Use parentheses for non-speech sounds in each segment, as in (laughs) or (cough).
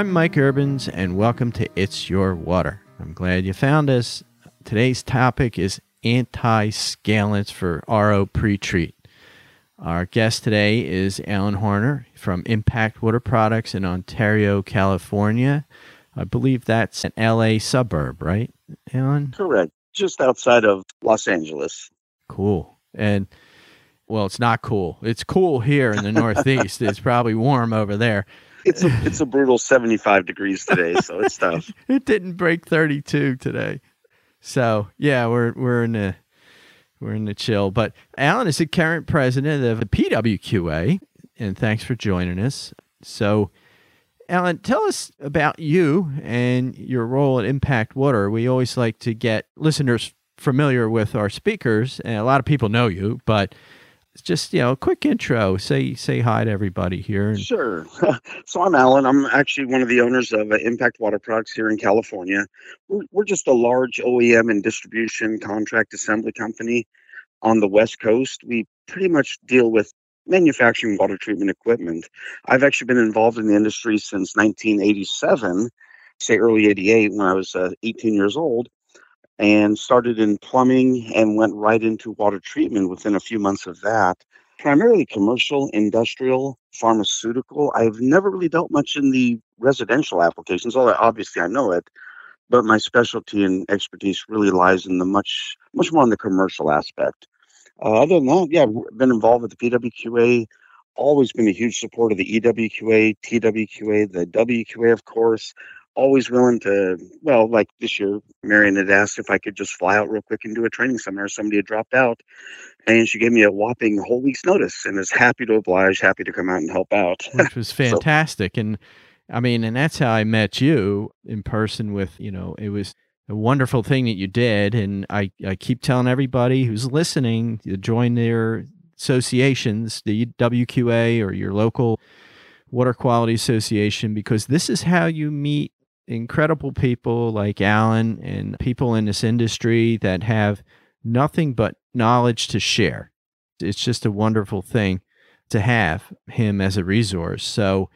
I'm Mike Urbans, and welcome to It's Your Water. I'm glad you found us. Today's topic is anti scalants for RO pre treat. Our guest today is Allan Horner from Impact Water Products in Ontario, California. I believe that's an LA suburb, right, Allan? Correct. Just outside of Los Angeles. Cool. And well, it's not cool. It's cool here in the (laughs) Northeast. it's probably warm over there. It's a it's a brutal 75 degrees today, so it's tough. (laughs) it didn't break 32 today. So, yeah, we're we're in the we're in the chill. But Allan is the current president of the PWQA, and thanks for joining us. So, Allan, tell us about you and your role at Impact Water. We always like to get listeners familiar with our speakers, and a lot of people know you, but just you know, a quick intro. Say say hi to everybody here. Sure. (laughs) so I'm Allan. I'm actually one of the owners of uh, Impact Water Products here in California. We're, we're just a large OEM and distribution contract assembly company on the West Coast. We pretty much deal with manufacturing water treatment equipment. I've actually been involved in the industry since 1987, say early 88 when I was uh, 18 years old, and started in plumbing and went right into water treatment within a few months of that. Primarily commercial, industrial, pharmaceutical. I've never really dealt much in the residential applications, although obviously I know it, but my specialty and expertise really lies in the much, much more on the commercial aspect. Uh, other than that, yeah, I've been involved with the PWQA, always been a huge supporter of the EWQA, TWQA, the WQA, of course. Always willing to, well, like this year, Marion had asked if I could just fly out real quick and do a training seminar. Somebody had dropped out, and she gave me a whopping whole week's notice and is happy to oblige, happy to come out and help out. (laughs) Which was fantastic. so, and I mean, and that's how I met you in person with, you know, it was a wonderful thing that you did. And I, I keep telling everybody who's listening to join their associations, the WQA or your local water quality association, because this is how you meet incredible people like Allan and people in this industry that have nothing but knowledge to share. It's just a wonderful thing to have him as a resource. So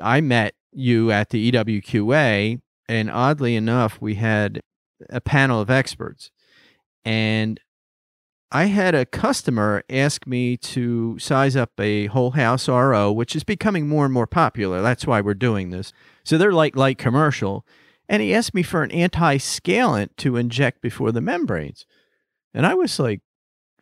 I met you at the EWQA, and oddly enough, we had a panel of experts. And I had a customer ask me to size up a whole house RO, which is becoming more and more popular. That's why we're doing this. So they're like light commercial. And he asked me for an anti scalant to inject before the membranes. And I was like,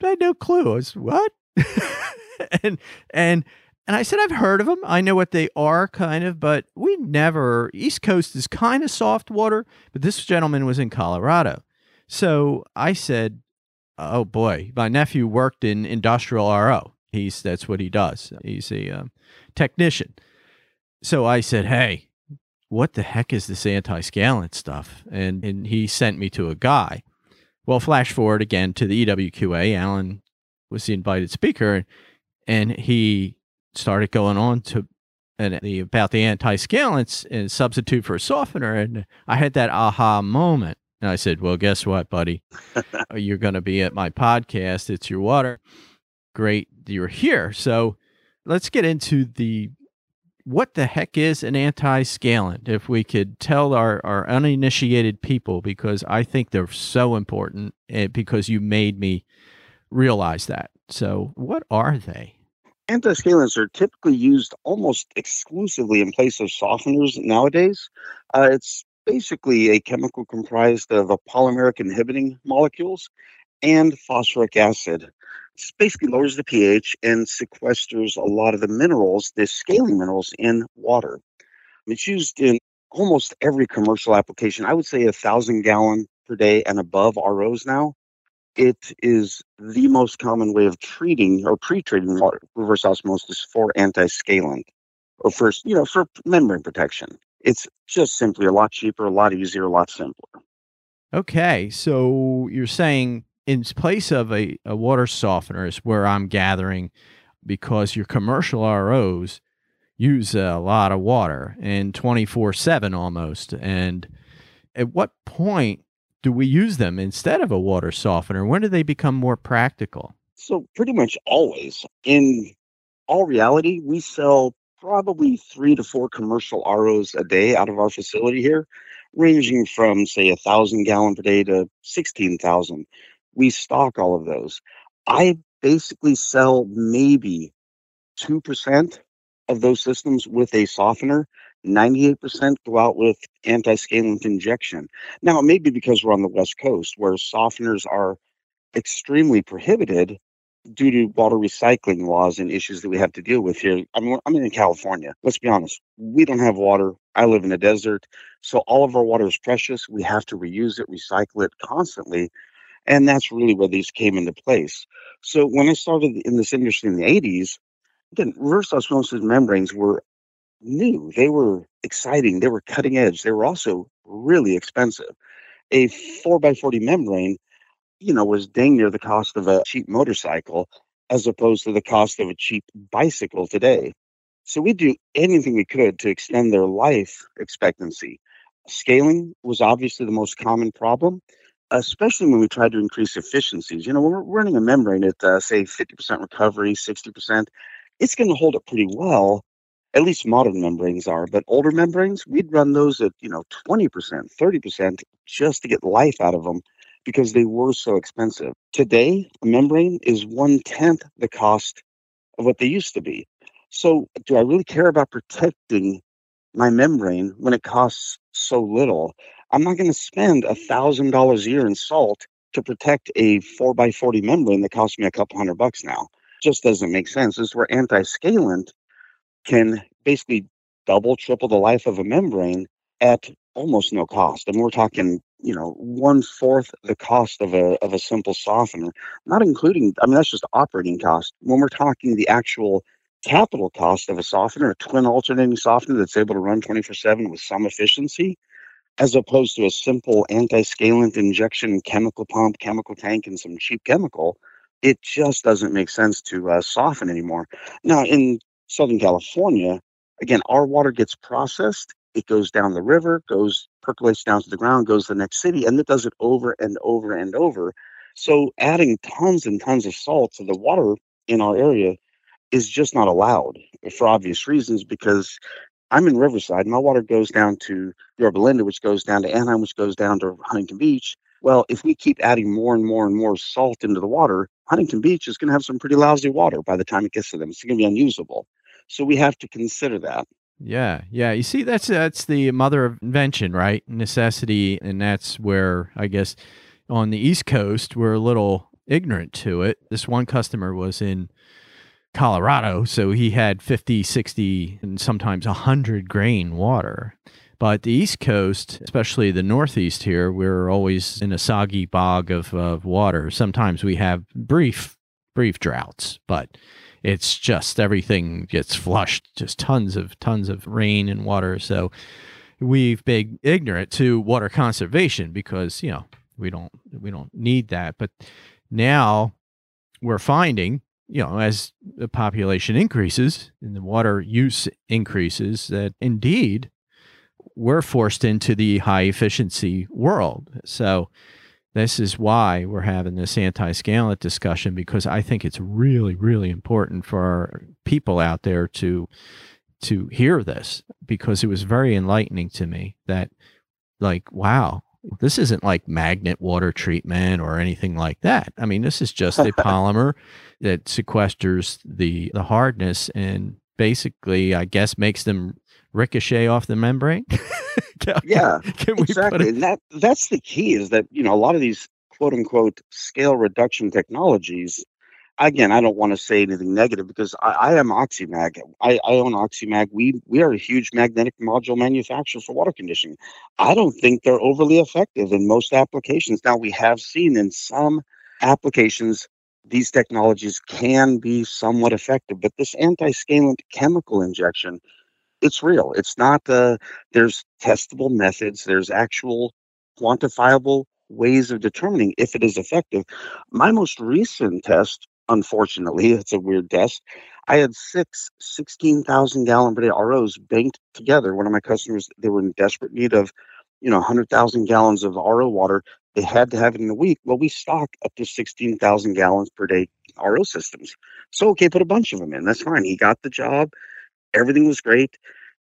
I had no clue. I was, what? (laughs) and, and, and I said, I've heard of them. I know what they are, kind of, but we never, East Coast is kind of soft water, but this gentleman was in Colorado. So I said, Oh boy, my nephew worked in industrial RO. He's that's what he does. He's a um, technician. So I said, Hey, what the heck is this anti scalant stuff? And, and he sent me to a guy. Well, flash forward again to the EWQA. Allan was the invited speaker, and he started going on to and the about the anti-scalants and substitute for a softener and i had that aha moment and i said well guess what buddy (laughs) uh, you're going to be at my podcast it's your water great you're here so let's get into the what the heck is an anti-scalant if we could tell our, our uninitiated people because i think they're so important eh, because you made me realize that so what are they Antiscalants are typically used almost exclusively in place of softeners nowadays. Uh, it's basically a chemical comprised of a polymeric inhibiting molecules and phosphoric acid. Basically lowers the pH and sequesters a lot of the minerals, the scaling minerals, in water. It's used in almost every commercial application. I would say a thousand gallon per day and above ROs now it is the most common way of treating or pre-treating water, reverse osmosis for anti-scalant or first, you know, for membrane protection. It's just simply a lot cheaper, a lot easier, a lot simpler. Okay, so you're saying in place of a, a water softener is where I'm gathering because your commercial ROs use a lot of water and 24 7 almost. And at what point do we use them instead of a water softener? When do they become more practical? So, pretty much always. In all reality, we sell probably three to four commercial ROs a day out of our facility here, ranging from say a thousand gallon per day to sixteen thousand. We stock all of those. I basically sell maybe two percent of those systems with a softener. 98% go out with anti-scalant injection. Now, it may be because we're on the West Coast where softeners are extremely prohibited due to water recycling laws and issues that we have to deal with here. I mean, I'm in California. Let's be honest. We don't have water. I live in a desert. So all of our water is precious. We have to reuse it, recycle it constantly. And that's really where these came into place. So when I started in this industry in the 80s, again, reverse osmosis membranes were new. They were exciting. They were cutting edge. They were also really expensive. A 4x40 membrane you know, was dang near the cost of a cheap motorcycle as opposed to the cost of a cheap bicycle today. So we do anything we could to extend their life expectancy. Scaling was obviously the most common problem, especially when we try to increase efficiencies. You know, when we're running a membrane at, uh, say, 50% recovery, 60%, it's going to hold up pretty well. At least modern membranes are, but older membranes, we'd run those at, you know, 20%, 30% just to get life out of them because they were so expensive. Today, a membrane is one tenth the cost of what they used to be. So, do I really care about protecting my membrane when it costs so little? I'm not going to spend a thousand dollars a year in salt to protect a four by forty membrane that costs me a couple hundred bucks now. Just doesn't make sense. This is where anti-scalant can basically double, triple the life of a membrane at almost no cost. And we're talking you know one fourth the cost of a of a simple softener not including i mean that's just operating cost when we're talking the actual capital cost of a softener a twin alternating softener that's able to run 24 7 with some efficiency as opposed to a simple anti-scalant injection chemical pump chemical tank and some cheap chemical it just doesn't make sense to uh, soften anymore now in southern california again our water gets processed it goes down the river, goes percolates down to the ground, goes to the next city, and it does it over and over and over. So adding tons and tons of salt to the water in our area is just not allowed for obvious reasons because I'm in Riverside. My water goes down to Yorba Linda, which goes down to Anaheim, which goes down to Huntington Beach. Well, if we keep adding more and more and more salt into the water, Huntington Beach is going to have some pretty lousy water by the time it gets to them. It's going to be unusable. So we have to consider that. Yeah, yeah. You see, that's that's the mother of invention, right? Necessity, and that's where I guess on the East Coast we're a little ignorant to it. This one customer was in Colorado, so he had 50, 60, and sometimes 100 grain water. But the East Coast, especially the Northeast here, we're always in a soggy bog of, of water. Sometimes we have brief, brief droughts, but it's just everything gets flushed, just tons of tons of rain and water. So we've been ignorant to water conservation because you know we don't we don't need that. But now we're finding you know as the population increases and the water use increases that indeed we're forced into the high efficiency world. So this is why we're having this anti-scalant discussion because I think it's really, really important for people out there to to hear this because it was very enlightening to me that like wow this isn't like magnet water treatment or anything like that i mean this is just a (laughs) polymer that sequesters the the hardness and basically i guess makes them ricochet off the membrane? (laughs) can, yeah, can exactly. And that that's the key is that you know a lot of these quote unquote scale reduction technologies. Again, I don't want to say anything negative because I, I am Oxymag. I, I own Oxymag. We we are a huge magnetic module manufacturer for water conditioning. I don't think they're overly effective in most applications. Now we have seen in some applications these technologies can be somewhat effective, but this anti-scalant chemical injection it's real. It's not uh, there's testable methods. There's actual quantifiable ways of determining if it is effective. My most recent test, unfortunately, (laughs) it's a weird test. I had six 16,000 gallon per day ROs banked together. One of my customers, they were in desperate need of, you know, 100,000 gallons of RO water. They had to have it in a week. Well, we stock up to 16,000 gallons per day RO systems. So, okay, put a bunch of them in. That's fine. He got the job Everything was great,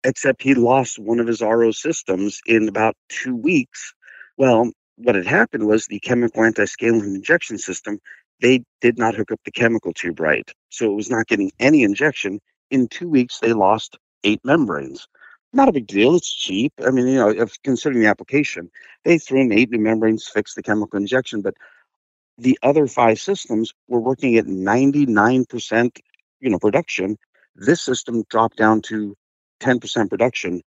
except he lost one of his RO systems in about two weeks. Well, what had happened was the chemical anti-scaling injection system, they did not hook up the chemical tube right. So it was not getting any injection. In two weeks, they lost eight membranes. Not a big deal. It's cheap. I mean, you know, if considering the application, they threw in eight new membranes, fixed the chemical injection, but the other five systems were working at 99% you know production this system dropped down to 10% production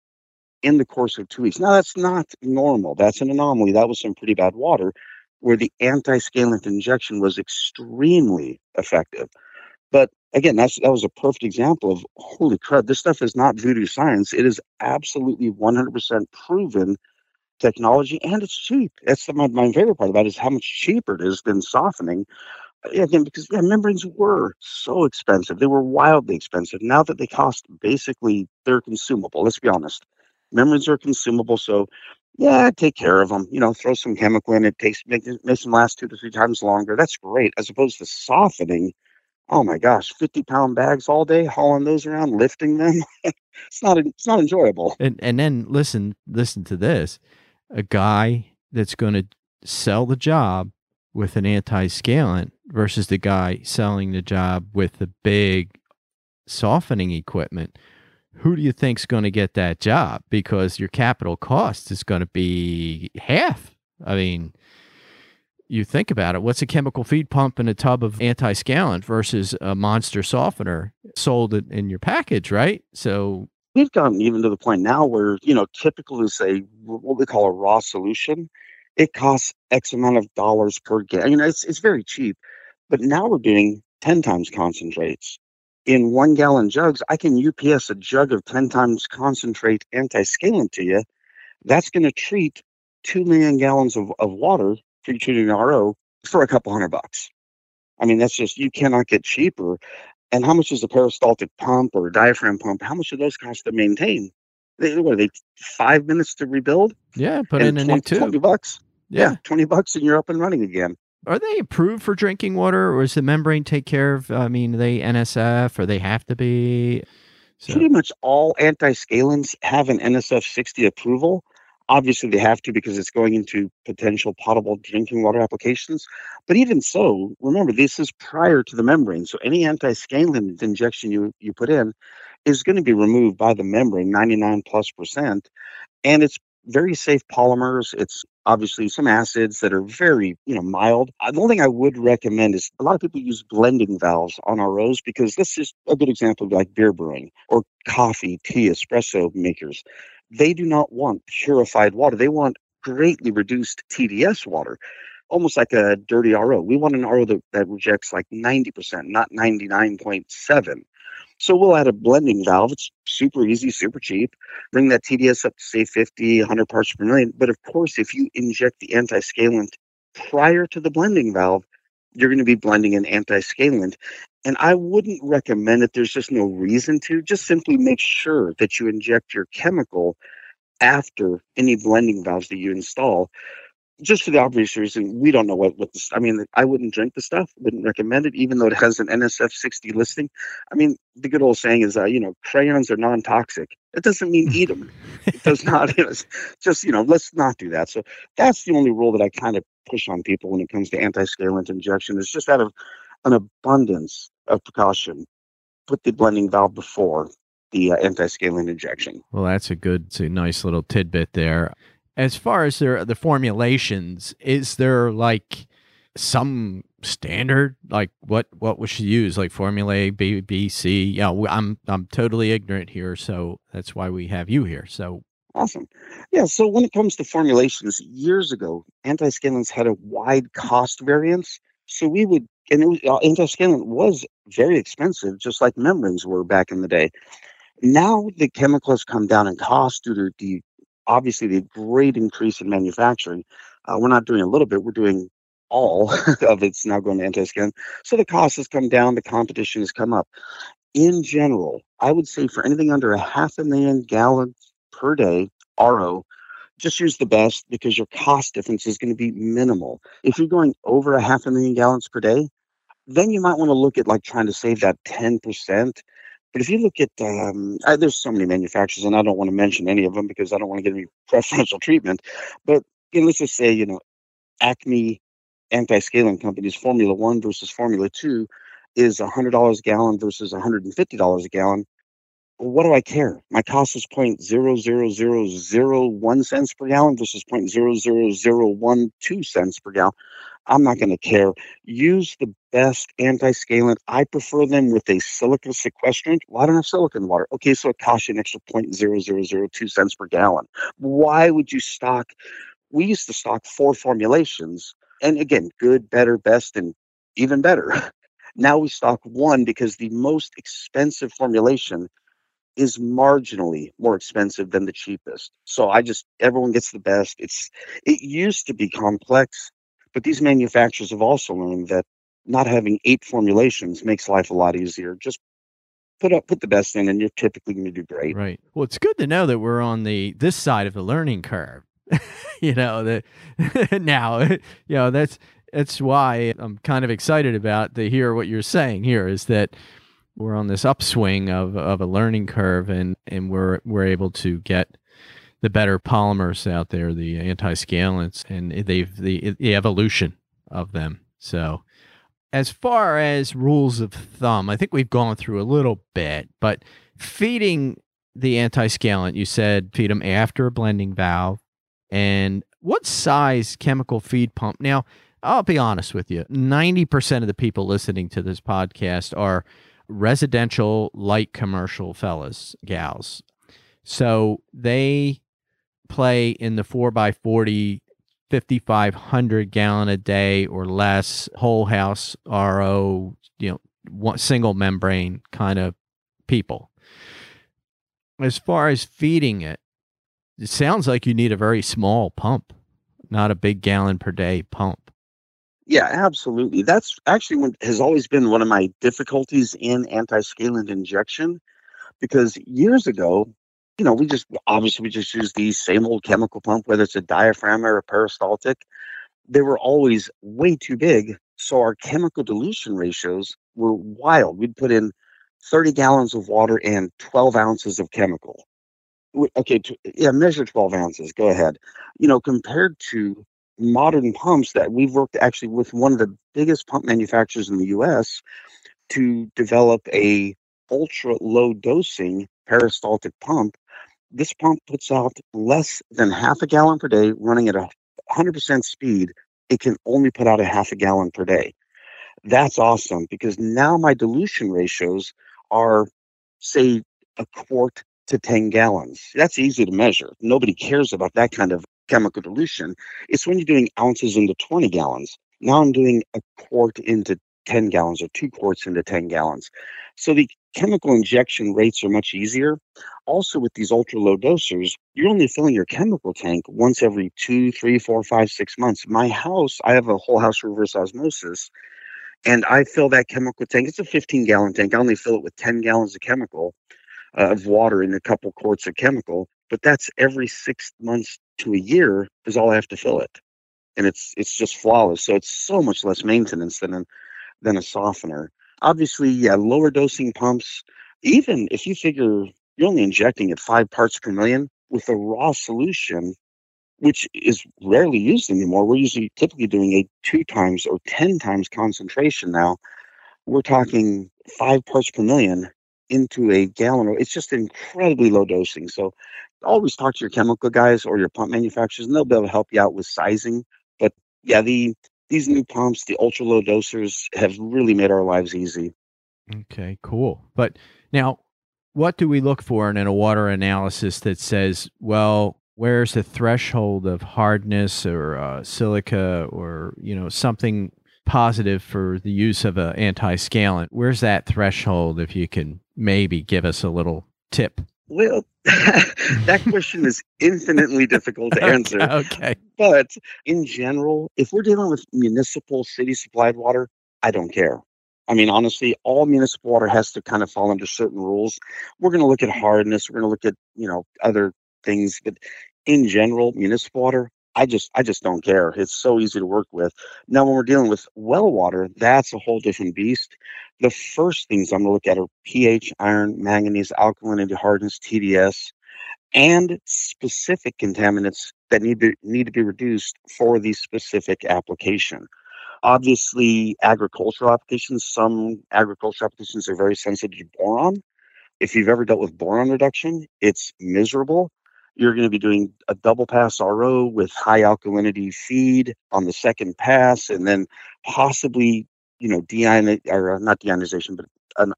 in the course of two weeks now that's not normal that's an anomaly that was some pretty bad water where the anti-scalant injection was extremely effective but again that's that was a perfect example of holy crud this stuff is not voodoo science it is absolutely 100% proven technology and it's cheap. That's the, my, my favorite part about it is how much cheaper it is than softening. Again, because yeah, membranes were so expensive. They were wildly expensive. Now that they cost basically, they're consumable. Let's be honest. Membranes are consumable. So yeah, take care of them. You know, throw some chemical in. It takes make, makes them last two to three times longer. That's great. As opposed to softening. Oh my gosh, fifty pound bags all day, hauling those around, lifting them. (laughs) it's not it's not enjoyable. And and then listen listen to this a guy that's going to sell the job with an anti-scalant versus the guy selling the job with the big softening equipment who do you think's going to get that job because your capital cost is going to be half i mean you think about it what's a chemical feed pump and a tub of anti-scalant versus a monster softener sold in your package right? So we've gotten even to the point now where you know typically say what we call a raw solution it costs x amount of dollars per gallon. You know it's, it's very cheap but now we're doing 10 times concentrates. In one gallon jugs i can ups a jug of 10 times concentrate anti-scalant to you. That's going to treat 2 million gallons of, of water pre-treated ro for a couple hundred bucks i mean that's just you cannot get cheaper and how much is a peristaltic pump or a diaphragm pump? How much do those cost to maintain? They, what are they? Five minutes to rebuild? Yeah, put in a 20, new tube. Twenty bucks. Yeah. yeah. twenty bucks, and you're up and running again. Are they approved for drinking water, or is the membrane take care of? I mean, they NSF, or they have to be? So. Pretty much all anti-scalants have an NSF 60 approval. Obviously, they have to because it's going into potential potable drinking water applications. But even so, remember, this is prior to the membrane. So any anti-scalant injection you, you put in is going to be removed by the membrane, 99 plus percent. And it's very safe polymers. It's obviously some acids that are very, you know, mild. Uh, the only thing I would recommend is a lot of people use blending valves on ROs because this is a good example of like beer brewing or coffee, tea, espresso makers they do not want purified water. They want greatly reduced TDS water, almost like a dirty RO. We want an RO that, that rejects like 90%, not 99.7. So we'll add a blending valve. It's super easy, super cheap. Bring that TDS up to say 50, 100 parts per million. But of course, if you inject the anti-scalant prior to the blending valve, you're going to be blending an anti-scalant. And I wouldn't recommend it. There's just no reason to. Just simply make sure that you inject your chemical after any blending valves that you install. Just for the obvious reason, we don't know what, what this, I mean, I wouldn't drink the stuff, wouldn't recommend it, even though it has an NSF 60 listing. I mean, the good old saying is, uh, you know, crayons are non toxic. It doesn't mean eat (laughs) them. it does not. It's just, you know, let's not do that. So that's the only rule that I kind of push on people when it comes to anti-scalant injection is just out of an abundance of precaution, put the blending valve before the uh, anti-scalant injection. Well, that's a good, it's a nice little tidbit there. As far as their the formulations, is there like some standard like what what we should use like formula A, B, B, C? Yeah, I'm I'm totally ignorant here, so that's why we have you here. So Awesome. Yeah. So when it comes to formulations, years ago, anti-scalants had a wide cost variance. So we would, and it was, uh, anti-scalant was very expensive, just like membranes were back in the day. Now the chemical has come down in cost due to the obviously the great increase in manufacturing. Uh, we're not doing a little bit; we're doing all (laughs) of it's now going to anti-scalant. So the cost has come down, the competition has come up. In general, I would say for anything under a half a million gallons per day RO, just use the best because your cost difference is going to be minimal. If you're going over a half a million gallons per day, then you might want to look at like trying to save that 10%. But if you look at, um, I, there's so many manufacturers, and I don't want to mention any of them because I don't want to get any (laughs) preferential treatment. But you know, let's just say, you know, Acme anti-scaling companies, Formula One versus Formula Two, is $100 a gallon versus $150 a gallon. What do I care? My cost is 0.00001 cents per gallon versus 0.00012 cents per gallon. I'm not going to care. Use the best anti-scalant. I prefer them with a silica sequestrant. I don't have silica in the water. Okay, so it costs you an extra 0.0002 cents per gallon. Why would you stock? We used to stock four formulations, and again, good, better, best, and even better. (laughs) Now we stock one because the most expensive formulation is marginally more expensive than the cheapest. So I just everyone gets the best. It's it used to be complex, but these manufacturers have also learned that not having eight formulations makes life a lot easier. Just put up put the best in and you're typically going to do great. Right. Well, it's good to know that we're on the this side of the learning curve. (laughs) you know, that (laughs) now, you know, that's that's why I'm kind of excited about to hear what you're saying here is that we're on this upswing of, of a learning curve and, and we're we're able to get the better polymers out there, the anti-scalants, and they've the, the evolution of them. So as far as rules of thumb, I think we've gone through a little bit, but feeding the anti-scalant, you said feed them after a blending valve. And what size chemical feed pump? Now, I'll be honest with you 90% of the people listening to this podcast are residential light commercial fellas, gals. So they play in the 4x40, 5,500 gallon a day or less, whole house RO, you know, one, single membrane kind of people. As far as feeding it, it sounds like you need a very small pump, not a big gallon per day pump. Yeah, absolutely. That's actually what has always been one of my difficulties in anti-scalant injection because years ago, you know, we just obviously we just use the same old chemical pump, whether it's a diaphragm or a peristaltic. They were always way too big, so our chemical dilution ratios were wild. We'd put in 30 gallons of water and 12 ounces of chemical. Okay, yeah, measure 12 ounces. Go ahead. You know, compared to modern pumps that we've worked actually with one of the biggest pump manufacturers in the US to develop a ultra low dosing peristaltic pump. This pump puts out less than half a gallon per day running at a 100% speed. It can only put out a half a gallon per day. That's awesome because now my dilution ratios are, say, a quart to 10 gallons. That's easy to measure. Nobody cares about that kind of chemical dilution. It's when you're doing ounces into 20 gallons. Now I'm doing a quart into 10 gallons or two quarts into 10 gallons. So the chemical injection rates are much easier. Also, with these ultra low dosers, you're only filling your chemical tank once every two, three, four, five, six months. My house, I have a whole house reverse osmosis, and I fill that chemical tank. It's a 15 gallon tank. I only fill it with 10 gallons of chemical uh, of water and a couple quarts of chemical but that's every six months to a year is all I have to fill it, and it's it's just flawless. So it's so much less maintenance than a, than a softener. Obviously, yeah, lower dosing pumps. Even if you figure you're only injecting at five parts per million with a raw solution, which is rarely used anymore. We're usually typically doing a two times or ten times concentration now. We're talking five parts per million into a gallon. It's just incredibly low dosing. So always talk to your chemical guys or your pump manufacturers, and they'll be able to help you out with sizing. But yeah, the these new pumps, the ultra low dosers, have really made our lives easy. Okay, cool. But now, what do we look for in a water analysis that says, well, where's the threshold of hardness or uh, silica or you know something positive for the use of an anti-scalant? Where's that threshold? If you can maybe give us a little tip. Well, (laughs) that question is infinitely difficult to (laughs) answer. Okay, okay. But in general, if we're dealing with municipal city supplied water, I don't care. I mean, honestly, all municipal water has to kind of fall under certain rules. We're going to look at hardness. We're going to look at, you know, other things. But in general, municipal water, I just I just don't care. It's so easy to work with. Now when we're dealing with well water, that's a whole different beast. The first things I'm gonna look at are pH, iron, manganese, alkalinity, hardness, TDS, and specific contaminants that need to need to be reduced for the specific application. Obviously, agricultural applications, some agricultural applications are very sensitive to boron. If you've ever dealt with boron reduction, it's miserable you're going to be doing a double pass RO with high alkalinity feed on the second pass, and then possibly, you know, deion or uh, not deionization, but an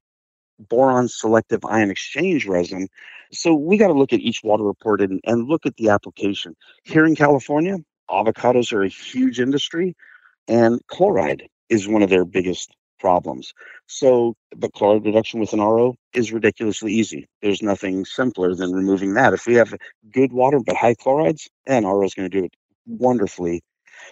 boron selective ion exchange resin. So we got to look at each water report and, and look at the application. Here in California, avocados are a huge industry, and chloride is one of their biggest problems. So, but chloride reduction with an RO is ridiculously easy. There's nothing simpler than removing that. If we have good water but high chlorides, an RO is going to do it wonderfully.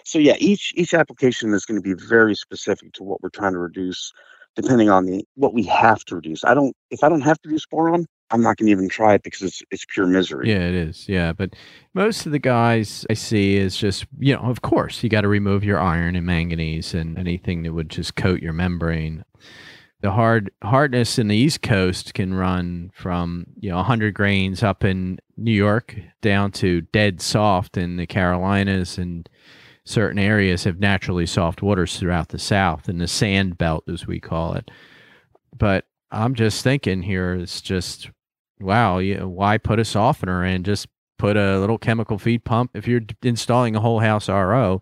So yeah, each each application is going to be very specific to what we're trying to reduce, depending on the what we have to reduce. I don't if I don't have to reduce boron, I'm not going to even try it because it's it's pure misery. Yeah, it is. Yeah, but most of the guys I see is just you know, of course, you got to remove your iron and manganese and anything that would just coat your membrane. The hard hardness in the East Coast can run from you know 100 grains up in New York down to dead soft in the Carolinas and certain areas have naturally soft waters throughout the South in the sand belt as we call it. But I'm just thinking here, it's just wow, you why put a softener in? Just put a little chemical feed pump. If you're installing a whole house RO,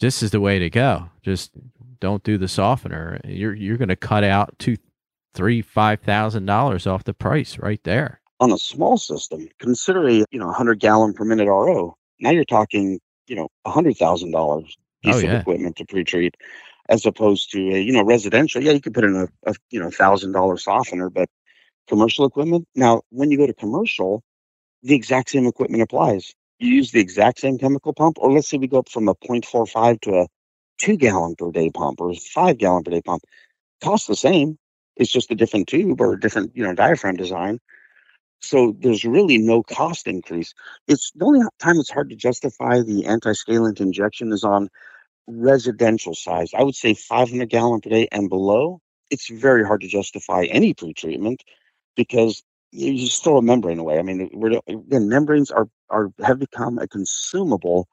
this is the way to go. Just don't do the softener. You're you're going to cut out two, three, five thousand dollars off the price right there. On a small system, consider a you know 100 gallon per minute RO. Now you're talking you know hundred thousand dollars oh, piece oh, yeah. of equipment to pre-treat, as opposed to a you know residential. Yeah, you could put in a, a you know thousand dollar softener, but commercial equipment. Now, when you go to commercial, the exact same equipment applies. You use the exact same chemical pump, or let's say we go up from a 0.45 to a two gallon per day pump or five gallon per day pump. Costs the same. It's just a different tube or a different, you know, diaphragm design. So there's really no cost increase. It's the only time it's hard to justify the anti-scalant injection is on residential size. I would say 500 gallon per day and below. It's very hard to justify any pre-treatment because you store a membrane away. I mean, we're, again, membranes are, are have become a consumable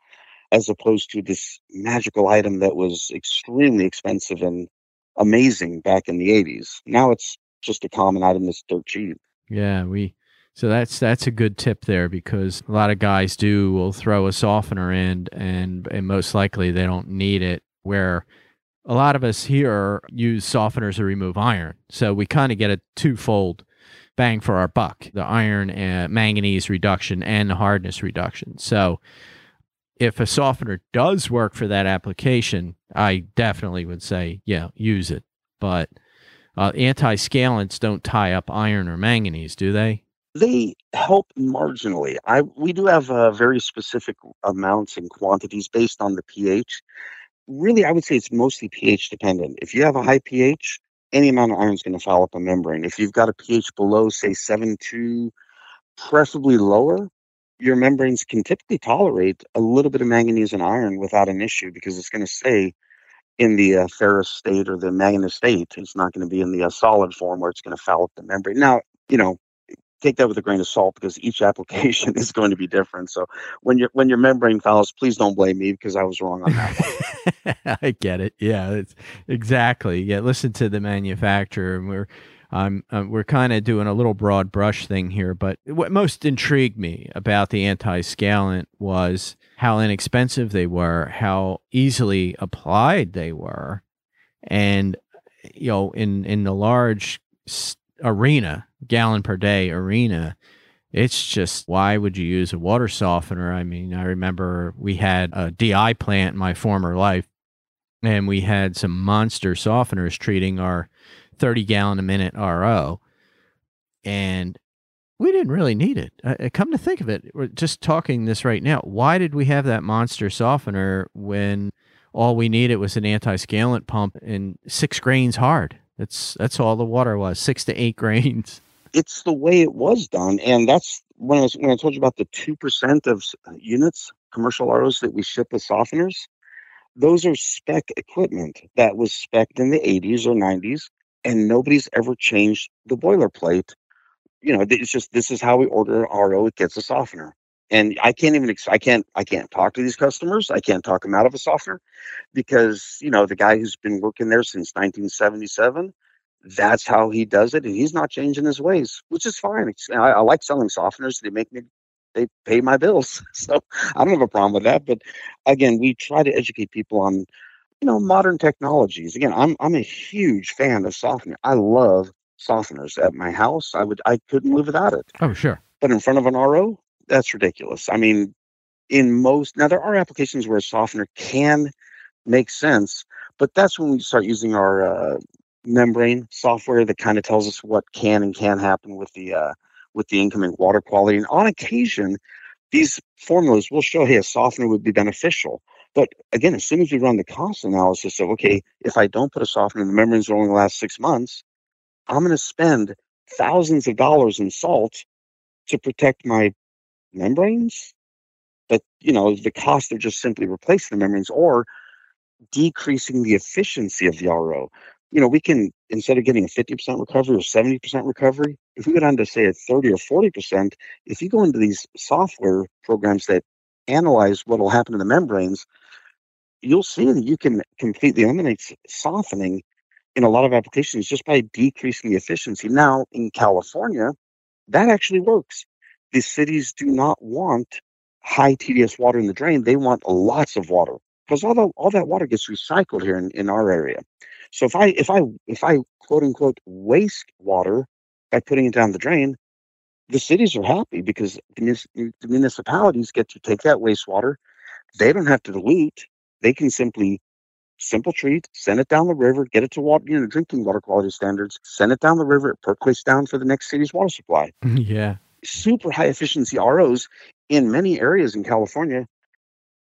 as opposed to this magical item that was extremely expensive and amazing back in the 80s. Now it's just a common item that's dirt cheap. Yeah, we so that's that's a good tip there because a lot of guys do will throw a softener in and and most likely they don't need it where a lot of us here use softeners to remove iron. So we kind of get a twofold bang for our buck the iron and manganese reduction and the hardness reduction. So, if a softener does work for that application, I definitely would say, yeah, use it. But uh, anti scalants don't tie up iron or manganese, do they? They help marginally. I we do have uh, very specific amounts and quantities based on the pH. Really, I would say it's mostly pH dependent. If you have a high pH, any amount of iron is going to foul up a membrane. If you've got a pH below, say 7.2, preferably lower, your membranes can typically tolerate a little bit of manganese and iron without an issue because it's going to stay in the uh, ferrous state or the manganese state. It's not going to be in the uh, solid form where it's going to foul up the membrane. Now, you know, take that with a grain of salt because each (laughs) application is going to be different. So when your when your membrane fouls, please don't blame me because I was wrong on that. (laughs) I get it. Yeah, exactly. Yeah, listen to the manufacturer, and we're um, we're kind of doing a little broad brush thing here. But what most intrigued me about the anti-scalant was how inexpensive they were, how easily applied they were, and you know, in in the large arena, gallon per day arena, it's just why would you use a water softener? I mean, I remember we had a DI plant in my former life, and we had some monster softeners treating our 30 gallon a minute RO. And we didn't really need it. Uh, come to think of it, we're just talking this right now. Why did we have that monster softener when all we needed was an anti scalant pump and six grains hard? That's that's all the water was, six to eight (laughs) grains. It's the way it was done, and that's when I was, when I told you about the two percent of uh, units commercial ROs that we ship with softeners. Those are spec equipment that was spec'd in the 80s or 90s, and nobody's ever changed the boilerplate. You know, it's just this is how we order an RO. It gets a softener and I can't even I can't I can't talk to these customers. I can't talk them out of a softener because you know the guy who's been working there since 1977. That's how he does it, and he's not changing his ways, which is fine. I, I like selling softeners; they make me they pay my bills, (laughs) so I don't have a problem with that. But again, we try to educate people on you know modern technologies. Again, I'm I'm a huge fan of softener. I love softeners at my house. I would I couldn't live without it. Oh sure. But in front of an RO, that's ridiculous. I mean, in most now there are applications where a softener can make sense, but that's when we start using our uh, membrane software that kind of tells us what can and can't happen with the uh, with the incoming water quality. And on occasion, these formulas will show, hey, a softener would be beneficial. But again, as soon as we run the cost analysis of, okay, if I don't put a softener, the membranes are only last six months, I'm going to spend thousands of dollars in salt to protect my membranes, but you know the cost of just simply replacing the membranes or decreasing the efficiency of the RO. You know, we can instead of getting a 50% recovery or 70% recovery, if we go down to say a 30 or 40%, if you go into these software programs that analyze what will happen to the membranes, you'll see that you can completely eliminate softening in a lot of applications just by decreasing the efficiency. Now, in California, that actually works the cities do not want high TDS water in the drain. They want lots of water because all, the, all that water gets recycled here in, in our area. So if I if I if I quote unquote waste water by putting it down the drain, the cities are happy because the, municipalities get to take that wastewater. They don't have to dilute. They can simply simple treat, send it down the river, get it to water, you know, drinking water quality standards, send it down the river, it percolates down for the next city's water supply. (laughs) Yeah super high efficiency ROs in many areas in California.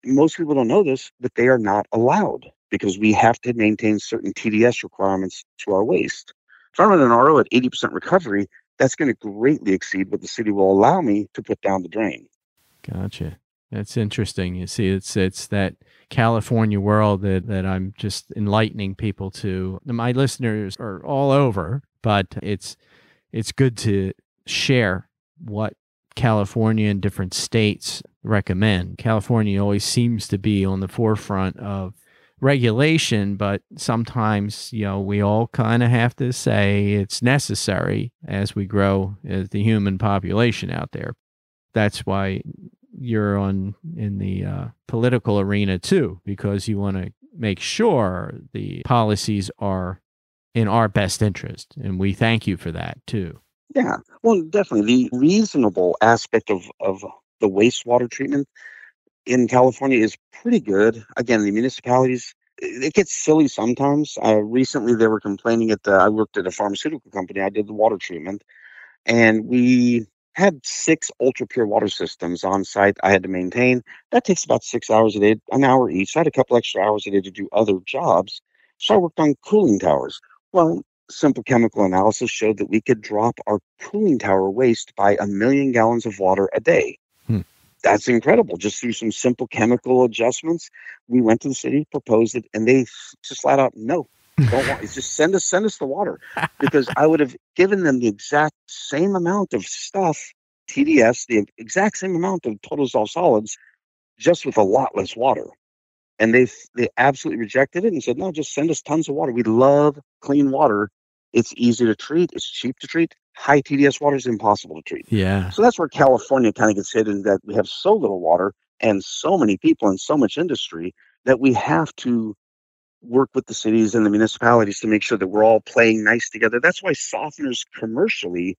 Most people don't know this, but they are not allowed because we have to maintain certain TDS requirements to our waste. If I run an RO at 80% recovery, that's going to greatly exceed what the city will allow me to put down the drain. Gotcha. That's interesting. You see, it's it's that California world that, that I'm just enlightening people to. My listeners are all over, but it's it's good to share what California and different states recommend. California always seems to be on the forefront of regulation, but sometimes, you know, we all kind of have to say it's necessary as we grow as the human population out there. That's why you're on in the uh, political arena too, because you want to make sure the policies are in our best interest. And we thank you for that too. Yeah, well, definitely. The reasonable aspect of, of the wastewater treatment in California is pretty good. Again, the municipalities, it gets silly sometimes. Uh, recently, they were complaining at the, I worked at a pharmaceutical company, I did the water treatment, and we had six ultra pure water systems on site I had to maintain. That takes about six hours a day, an hour each. I had a couple extra hours a day to do other jobs. So I worked on cooling towers. Well, simple chemical analysis showed that we could drop our cooling tower waste by a million gallons of water a day. That's incredible. Just through some simple chemical adjustments, we went to the city, proposed it, and they just flat out no, don't want. It's (laughs) just send us send us the water because I would have given them the exact same amount of stuff, TDS, the exact same amount of total dissolved solids, just with a lot less water and they they absolutely rejected it and said no just send us tons of water we love clean water it's easy to treat. It's cheap to treat. High TDS water is impossible to treat. Yeah. So that's where California kind of gets hit in that we have so little water and so many people and so much industry that we have to work with the cities and the municipalities to make sure that we're all playing nice together. That's why softeners commercially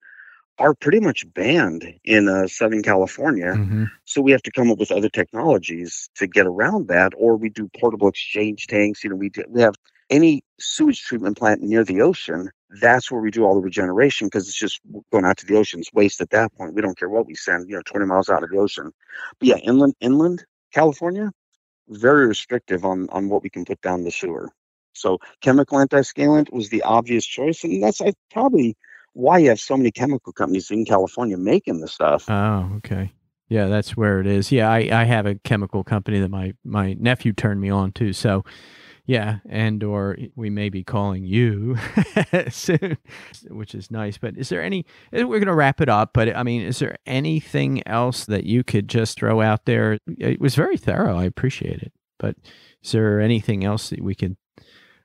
are pretty much banned in uh, Southern California. Mm-hmm. So we have to come up with other technologies to get around that, or we do portable exchange tanks. You know, we do, we have any sewage treatment plant near the ocean that's where we do all the regeneration because it's just going out to the ocean. It's waste at that point. We don't care what we send, you know, 20 miles out of the ocean. But yeah, inland, inland California, very restrictive on on what we can put down the sewer. So chemical antiscalant was the obvious choice, and that's I, probably why you have so many chemical companies in California making the stuff. Oh, okay. Yeah, that's where it is. Yeah, I, I have a chemical company that my, my nephew turned me on to. So, yeah, and or we may be calling you (laughs) soon, which is nice. But is there any? Eh, we're going to wrap it up. But I mean, is there anything else that you could just throw out there? It was very thorough. I appreciate it. But is there anything else that we could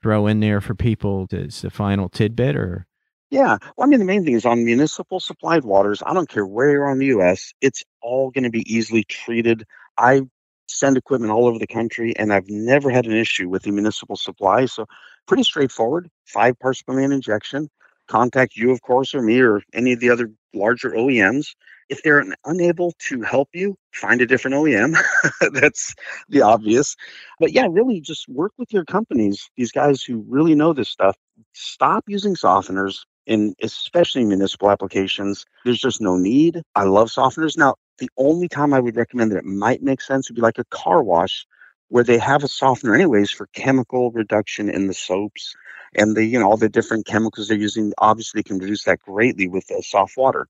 throw in there for people as a final tidbit or? Yeah. Well, I mean, the main thing is on municipal supplied waters, I don't care where you're on the US, it's all going to be easily treated. I send equipment all over the country and I've never had an issue with the municipal supply. So, pretty straightforward five parts per million injection. Contact you, of course, or me, or any of the other larger OEMs. If they're unable to help you, find a different OEM. (laughs) That's the obvious. But yeah, really just work with your companies, these guys who really know this stuff. Stop using softeners in especially municipal applications. There's just no need. I love softeners. Now, the only time I would recommend that it might make sense would be like a car wash where they have a softener anyways for chemical reduction in the soaps and the you know all the different chemicals they're using obviously can reduce that greatly with uh, soft water.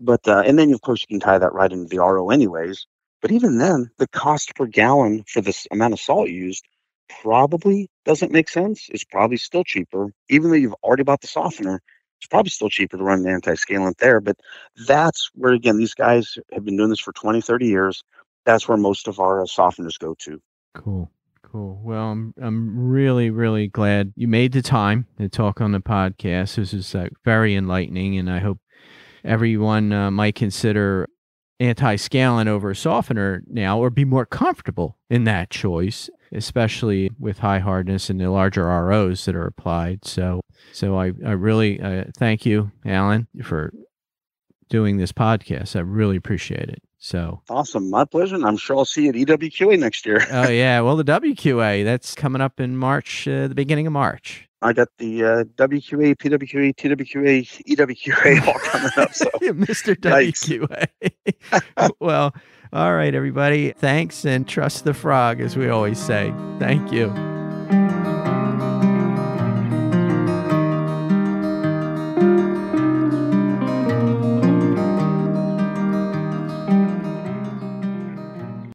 But uh, and then of course you can tie that right into the ro anyways. But even then the cost per gallon for this amount of salt used probably doesn't make sense. It's probably still cheaper even though you've already bought the softener it's probably still cheaper to run an anti-scalant there. But that's where, again, these guys have been doing this for 20, 30 years. That's where most of our uh, softeners go to. Cool. Cool. Well, I'm I'm really really glad you made the time to talk on the podcast. This is uh, very enlightening, and I hope everyone uh, might consider anti-scalant over a softener now, or be more comfortable in that choice, especially with high hardness and the larger ROs that are applied. So so I, I really uh, thank you, Allan, for doing this podcast. I really appreciate it. So awesome. My pleasure. And I'm sure I'll see you at EWQA next year. (laughs) oh, yeah. Well, the WQA, that's coming up in March, uh, the beginning of March. I got the uh, WQA, PWQA, TWQA, EWQA all coming up. So, (laughs) Mr. WQA. (laughs) well, all right, everybody. Thanks and trust the frog, as we always say. Thank you.